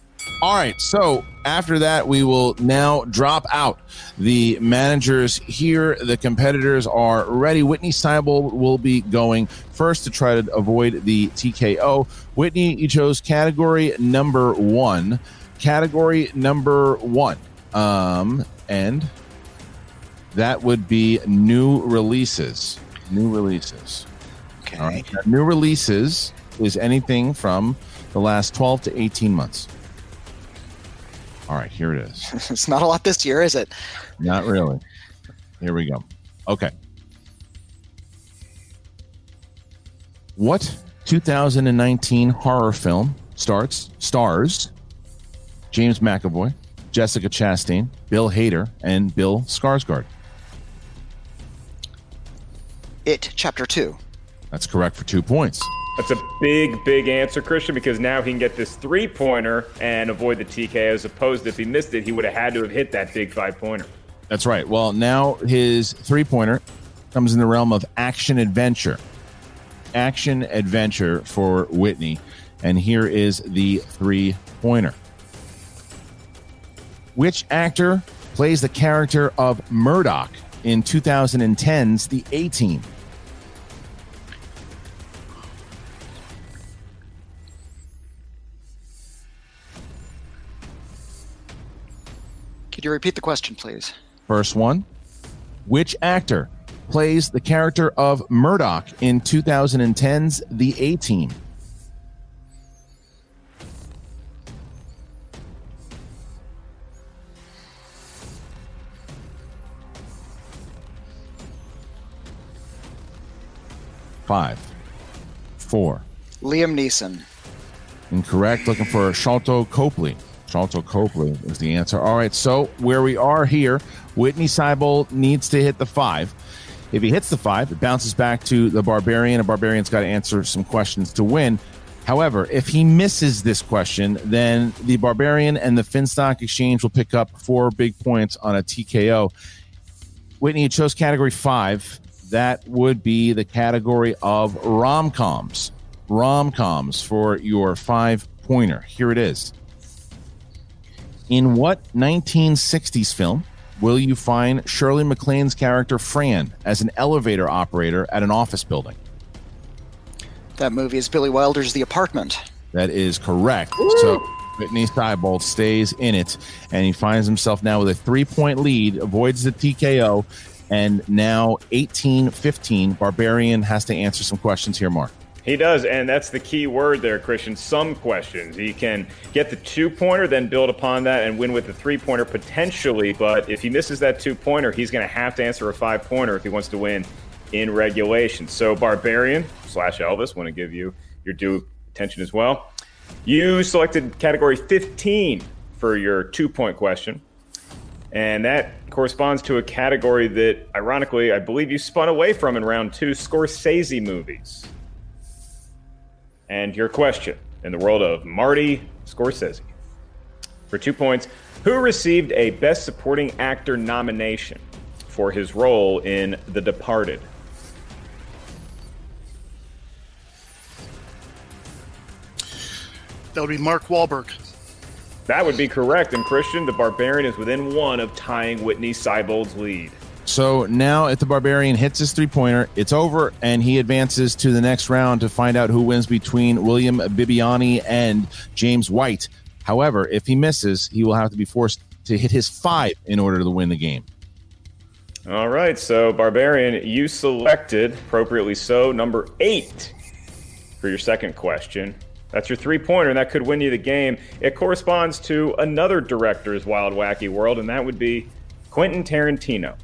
All right. So after that, we will now drop out the managers here. The competitors are ready. Witney Seibold will be going first to try to avoid the TKO. Witney, you chose category number one. Category number one. Um, and that would be new releases. New releases. Okay. Right. New releases is anything from the last 12 to 18 months. All right, here it is. it's not a lot this year, is it? Not really. Here we go. Okay. What 2019 horror film starts stars James McAvoy, Jessica Chastain, Bill Hader, and Bill Skarsgård? It, Chapter 2. That's correct for two points. That's a big, big answer, Christian, because now he can get this three pointer and avoid the TK, as opposed to if he missed it, he would have had to have hit that big five pointer. That's right. Well, now his three pointer comes in the realm of action adventure. Action adventure for Witney. And here is the three pointer. Which actor plays the character of Murdoch in 2010's The A Team? Could you repeat the question, please? First one. Which actor plays the character of Murdoch in 2010's The A Team? Five, four, Liam Neeson. Incorrect. Looking for Sharlto Copley. Sharlto Copley is the answer. All right. So where we are here, Witney Seibold needs to hit the five. If he hits the five, it bounces back to the Barbarian. A Barbarian's got to answer some questions to win. However, if he misses this question, then the Barbarian and the Finstock Exchange will pick up four big points on a TKO. Witney, you chose category five. That would be the category of rom coms. Rom coms for your five pointer. Here it is. In what 1960s film will you find Shirley MacLaine's character Fran as an elevator operator at an office building? That movie is Billy Wilder's The Apartment. That is correct. So Witney Seibold stays in it, and he finds himself now with a three point lead, avoids the TKO, and now 18 15. Barbarian has to answer some questions here, Mark. He does, and that's the key word there, Christian. Some questions. He can get the two pointer, then build upon that and win with the three pointer potentially. But if he misses that two pointer, he's going to have to answer a five pointer if he wants to win in regulation. So, Barbarian slash Elvis, want to give you your due attention as well. You selected category 15 for your two point question. And that corresponds to a category that, ironically, I believe you spun away from in round two Scorsese movies. And your question in the world of Marty Scorsese. For two points, who received a Best Supporting Actor nomination for his role in The Departed? That would be Mark Wahlberg. That would be correct. And Christian, the Barbarian is within one of tying Witney Seibold's lead. So now, if the Barbarian hits his three pointer, it's over, and he advances to the next round to find out who wins between William Bibbiani and James White. However, if he misses, he will have to be forced to hit his five in order to win the game. All right. So, Barbarian, you selected, appropriately so, number eight for your second question. That's your three pointer, and that could win you the game. It corresponds to another director's wild, wacky world, and that would be Quentin Tarantino.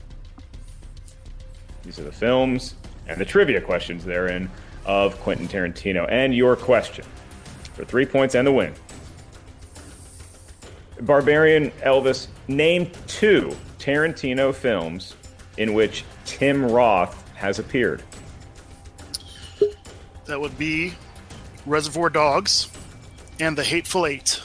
These are the films and the trivia questions therein of Quentin Tarantino. And your question for three points and the win. Barbarian Elvis, name two Tarantino films in which Tim Roth has appeared. That would be Reservoir Dogs and The Hateful Eight.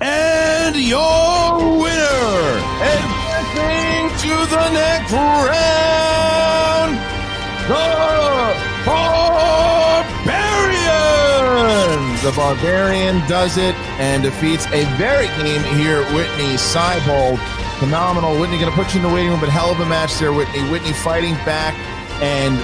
And your winner, advancing to the next round, the Barbarian. The Barbarian does it and defeats a very game here, Witney Seibold. Phenomenal. Witney going to put you in the waiting room, but hell of a match there, Witney. Witney fighting back and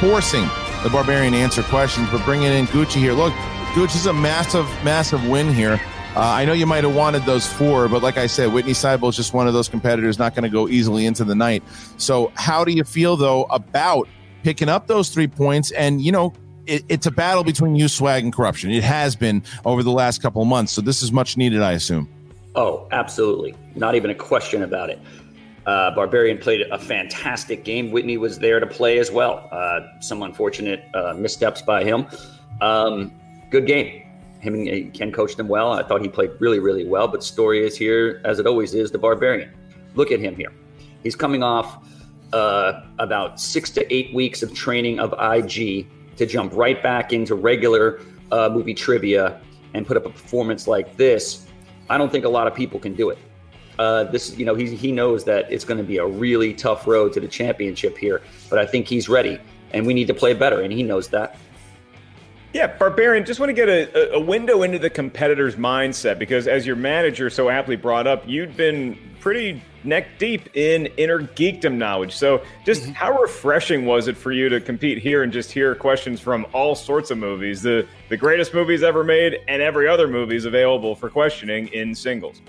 forcing the Barbarian to answer questions, but bringing in Gucci here. Look, Gucci is a massive, massive win here. Uh, I know you might have wanted those four, but like I said, Witney Seibold is just one of those competitors not going to go easily into the night. So, how do you feel though about picking up those three points? And you know, it, it's a battle between you, swag, and corruption. It has been over the last couple of months, so this is much needed, I assume. Oh, absolutely, not even a question about it. Uh, Barbarian played a fantastic game. Witney was there to play as well. Uh, some unfortunate uh, missteps by him. Um, good game. Him and Ken coached him well. I thought he played really, really well. But story is here, as it always is, the Barbarian. Look at him here. He's coming off uh, about six to eight weeks of training of IG to jump right back into regular uh, movie trivia and put up a performance like this. I don't think a lot of people can do it. Uh, this, you know, he he knows that it's going to be a really tough road to the championship here, but I think he's ready, and we need to play better, and he knows that. Yeah, Barbarian, just want to get a, a window into the competitor's mindset because, as your manager so aptly brought up, you'd been pretty neck deep in inner geekdom knowledge. So, just mm-hmm. how refreshing was it for you to compete here and just hear questions from all sorts of movies, the the greatest movies ever made, and every other movies available for questioning in singles?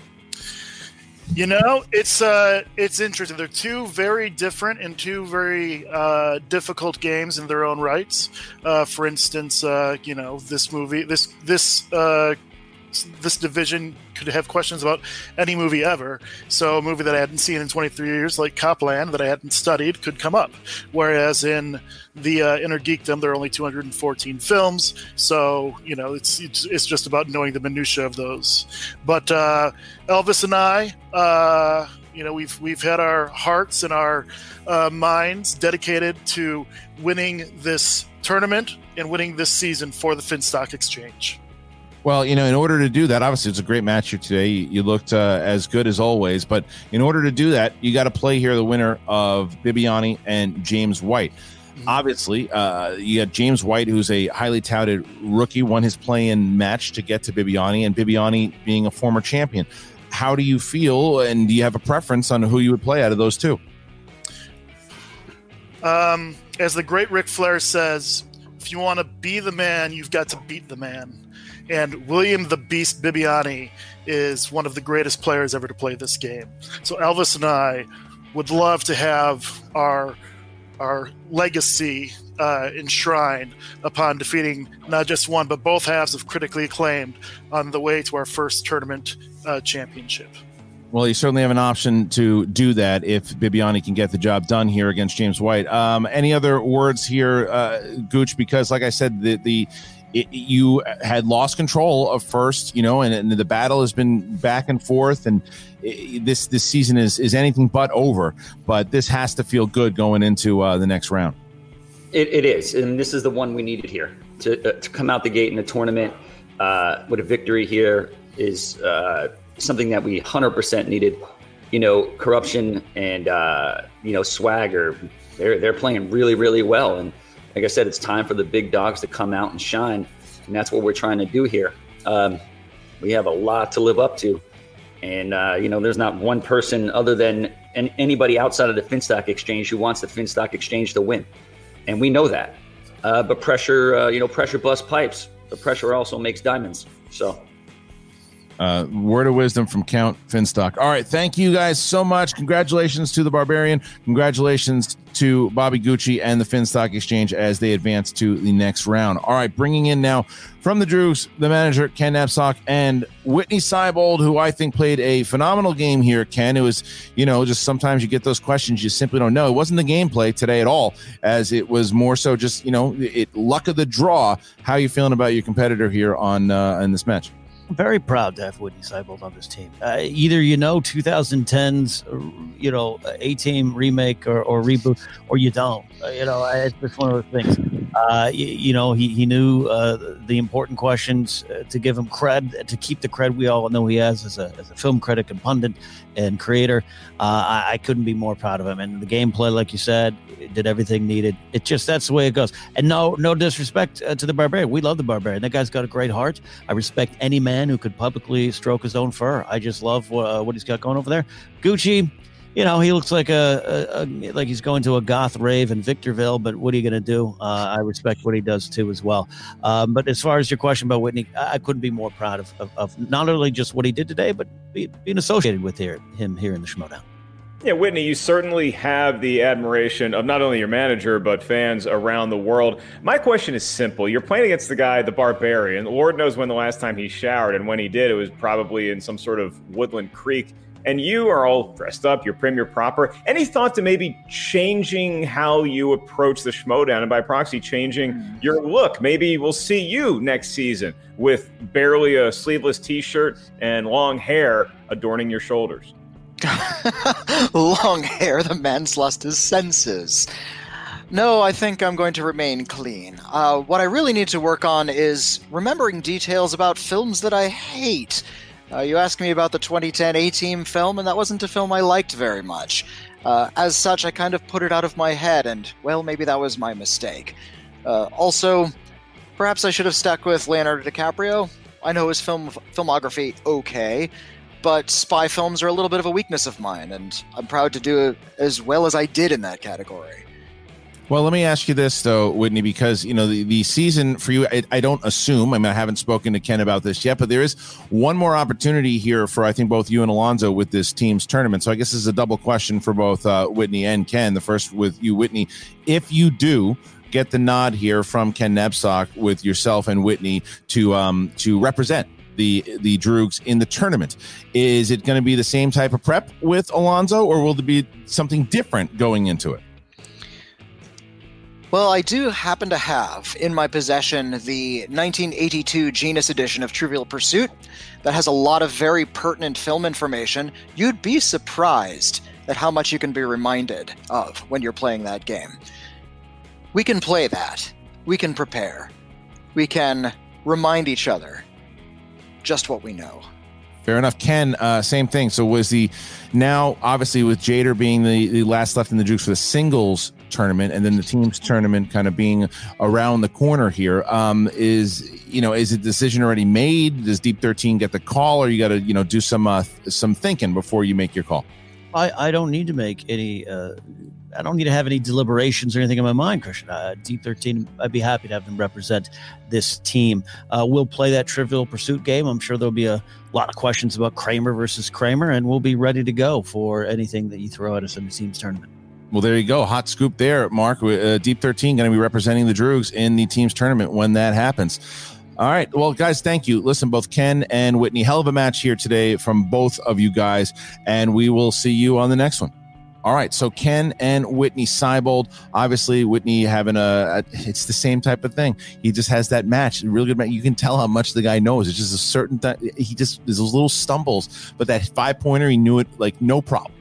You know, it's uh, it's interesting. They're two very different and two very uh, difficult games in their own rights. Uh, for instance, uh, you know, this movie, this this uh, this division could have questions about any movie ever. So a movie that I hadn't seen in 23 years, like Cop Land, that I hadn't studied, could come up. Whereas in the uh, Inner Geekdom, there are only 214 films, so you know it's it's, it's just about knowing the minutia of those. But uh, Elvis and I. Uh, you know we've we've had our hearts and our uh, minds dedicated to winning this tournament and winning this season for the Finstock Exchange. Well, you know, in order to do that, obviously it's a great match here today. You looked uh, as good as always, but in order to do that, you got to play here the winner of Bibbiani and James White. Mm-hmm. Obviously, uh, you got James White, who's a highly touted rookie, won his play-in match to get to Bibbiani, and Bibbiani being a former champion. how do you feel, and do you have a preference on who you would play out of those two? Um, as the great Ric Flair says, if you want to be the man, you've got to beat the man. And William the Beast Bibbiani is one of the greatest players ever to play this game. So Elvis and I would love to have our our legacy uh, enshrined upon defeating not just one but both halves of critically acclaimed on the way to our first tournament uh, championship. Well, you certainly have an option to do that if Bibbiani can get the job done here against James White. Um, any other words here, uh, Gooch? Because, like I said, the the it, you had lost control of first, you know, and, and the battle has been back and forth, and it, this this season is is anything but over. But this has to feel good going into uh, the next round. It, it is, and this is the one we needed here to uh, to come out the gate in the tournament uh, with a victory here is uh, something that we hundred percent needed. You know, corruption and uh, you know swagger. They're they're playing really really well, and like I said, it's time for the big dogs to come out and shine, and that's what we're trying to do here. Um, we have a lot to live up to, and uh, you know, there's not one person other than an, anybody outside of the Finstock Exchange who wants the Finstock Exchange to win, and we know that. Uh, but pressure, uh, you know, pressure bust pipes. But pressure also makes diamonds. So uh, word of wisdom from Count Finstock. All right, thank you guys so much. Congratulations to the Barbarian. Congratulations to Bobby Gucci and the Finstock Exchange as they advance to the next round. All right, bringing in now from the Droogs, the manager Ken Napzok and Witney Seibold, who I think played a phenomenal game here. Ken, it was, you know, just sometimes you get those questions you simply don't know. It wasn't the gameplay today at all, as it was more so just, you know, it luck of the draw. How are you feeling about your competitor here on uh, in this match? I'm very proud to have Witney Seibold on this team. Uh, either you know 2010's, you know, A Team remake or, or, reboot, or you don't. Uh, you know, it's just one of those things. Uh, you, you, know, he, he knew uh, the important questions uh, to give him cred, to keep the cred we all know he has as a, as a film critic and pundit and creator. Uh, I, I, couldn't be more proud of him. And the gameplay, like you said, did everything needed. It just that's the way it goes. And no, no disrespect to the barbarian. We love the barbarian. That guy's got a great heart. I respect any man who could publicly stroke his own fur. I just love what he's got going over there. Gucci, you know, he looks like a, a, a, like he's going to a goth rave in Victorville. But what are you going to do? Uh, I respect what he does too as well. Um, but as far as your question about Witney, I, I couldn't be more proud of, of, of, not only just what he did today, but be, being associated with here, him here in the Schmoedown. Yeah, Witney, you certainly have the admiration of not only your manager, but fans around the world. My question is simple. You're playing against the guy, the barbarian. Lord knows when the last time he showered, and when he did, it was probably in some sort of woodland creek. And you are all dressed up, you're prim, you're proper. Any thought to maybe changing how you approach the Schmoedown and by proxy changing your look? Maybe we'll see you next season with barely a sleeveless t shirt and long hair adorning your shoulders. Long hair, the man's lost his senses. No, I think I'm going to remain clean. Uh, what I really need to work on is remembering details about films that I hate. Uh, you asked me about the 2010 A Team film, and that wasn't a film I liked very much. Uh, as such, I kind of put it out of my head, and, well, maybe that was my mistake. Uh, also, perhaps I should have stuck with Leonardo DiCaprio. I know his film filmography okay, but spy films are a little bit of a weakness of mine, and I'm proud to do as well as I did in that category. Well, let me ask you this though, Witney, because you know the, the season for you. I, I, don't assume. I mean, I haven't spoken to Ken about this yet, but there is one more opportunity here for I think both you and Alonzo with this team's tournament. So I guess this is a double question for both uh, Witney and Ken. The first with you, Witney. If you do get the nod here from Ken Napzok with yourself and Witney to um, to represent the the Droogs in the tournament. Is it going to be the same type of prep with Alonzo, or will there be something different going into it? Well, I do happen to have in my possession the 1982 Genus edition of Trivial Pursuit that has a lot of very pertinent film information. You'd be surprised at how much you can be reminded of when you're playing that game. We can play that. We can prepare. We can remind each other just what we know. Fair enough. Ken, uh, same thing. So was the now obviously with Jader being the, the last left in the Droogs for the singles tournament and then the teams tournament kind of being around the corner here. Um, is you know is a decision already made? Does Deep Thirteen get the call, or you got to you know do some uh, some thinking before you make your call? I, I don't need to make any. Uh, I don't need to have any deliberations or anything in my mind, Christian. Uh, Deep 13, I'd be happy to have them represent this team. Uh, we'll play that Trivial Pursuit game. I'm sure there'll be a lot of questions about Kramer versus Kramer, and we'll be ready to go for anything that you throw at us in the team's tournament. Well, there you go. Hot scoop there, Mark. Uh, Deep 13 going to be representing the Droogs in the team's tournament when that happens. All right. Well, guys, thank you. Listen, both Ken and Witney, hell of a match here today from both of you guys, and we will see you on the next one. All right, so Ken and Witney Seibold. Obviously, Witney having a, it's the same type of thing. He just has that match, really good match. You can tell how much the guy knows. It's just a certain th- he just there's those little stumbles, but that five pointer, he knew it like no problem.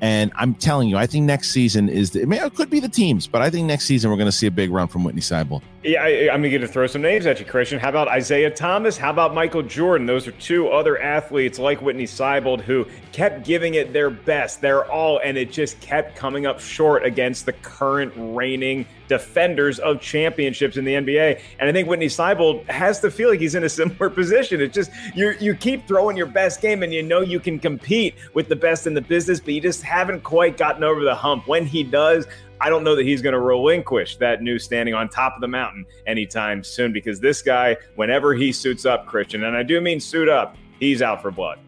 And I'm telling you, I think next season is the, it could be the teams, but I think next season we're going to see a big run from Witney Seibold. Yeah, I, am going to throw some names at you, Christian. How about Isiah Thomas? How about Michael Jordan? Those are two other athletes like Witney Seibold who kept giving it their best, their all, and it just kept coming up short against the current reigning defenders of championships in the NBA. And I think Witney Seibold has to feel like he's in a similar position. It's just you you keep throwing your best game and you know you can compete with the best in the business, but you just haven't quite gotten over the hump. When he does, I don't know that he's going to relinquish that new standing on top of the mountain anytime soon because this guy, whenever he suits up, Christian, and I do mean suit up, he's out for blood.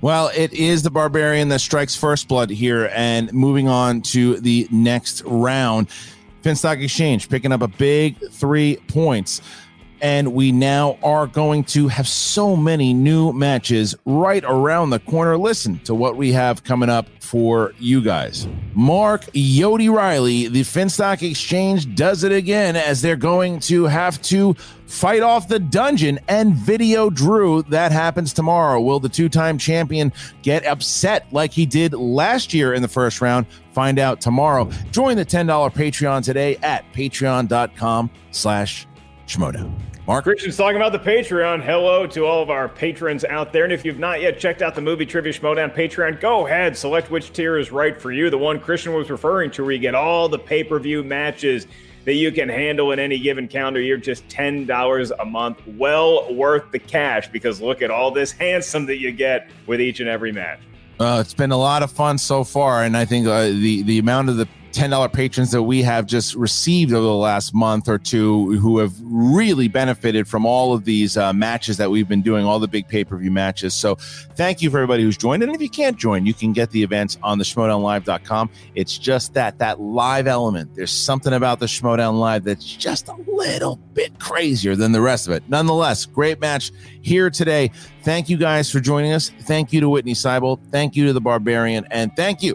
Well, it is the barbarian that strikes first blood here. And moving on to the next round, Finstock Exchange picking up a big three points and we now are going to have so many new matches right around the corner. Listen to what we have coming up for you guys. Mark Yodi Riley, the Finstock Exchange, does it again as they're going to have to fight off the dungeon and video Drew. That happens tomorrow. Will the two time champion get upset like he did last year in the first round? Find out tomorrow. Join the $10 Patreon today at patreon.com slash Schmoedown. Mark Christian's talking about the Patreon. Hello to all of our patrons out there. And if you've not yet checked out the movie Trivia Schmoedown Patreon, go ahead, select which tier is right for you. The one Christian was referring to, where you get all the pay per view matches that you can handle in any given calendar year, just $10 a month. Well worth the cash because look at all this handsome that you get with each and every match. Uh, it's been a lot of fun so far, and I think uh, the the amount of the $10 patrons that we have just received over the last month or two who have really benefited from all of these uh, matches that we've been doing, all the big pay per view matches. So thank you for everybody who's joined. And if you can't join, you can get the events on the schmoedownlive.com. It's just that, that live element. There's something about the Schmoedown Live that's just a little bit crazier than the rest of it. Nonetheless, great match here today. Thank you guys for joining us. Thank you to Witney Seibold. Thank you to the Barbarian. And thank you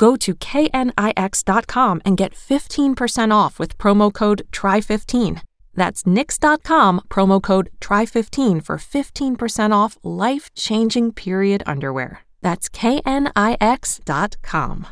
Go to knix.com and get 15% off with promo code TRY15. That's knix.com, promo code TRY15 for 15% off life changing period underwear. That's knix.com.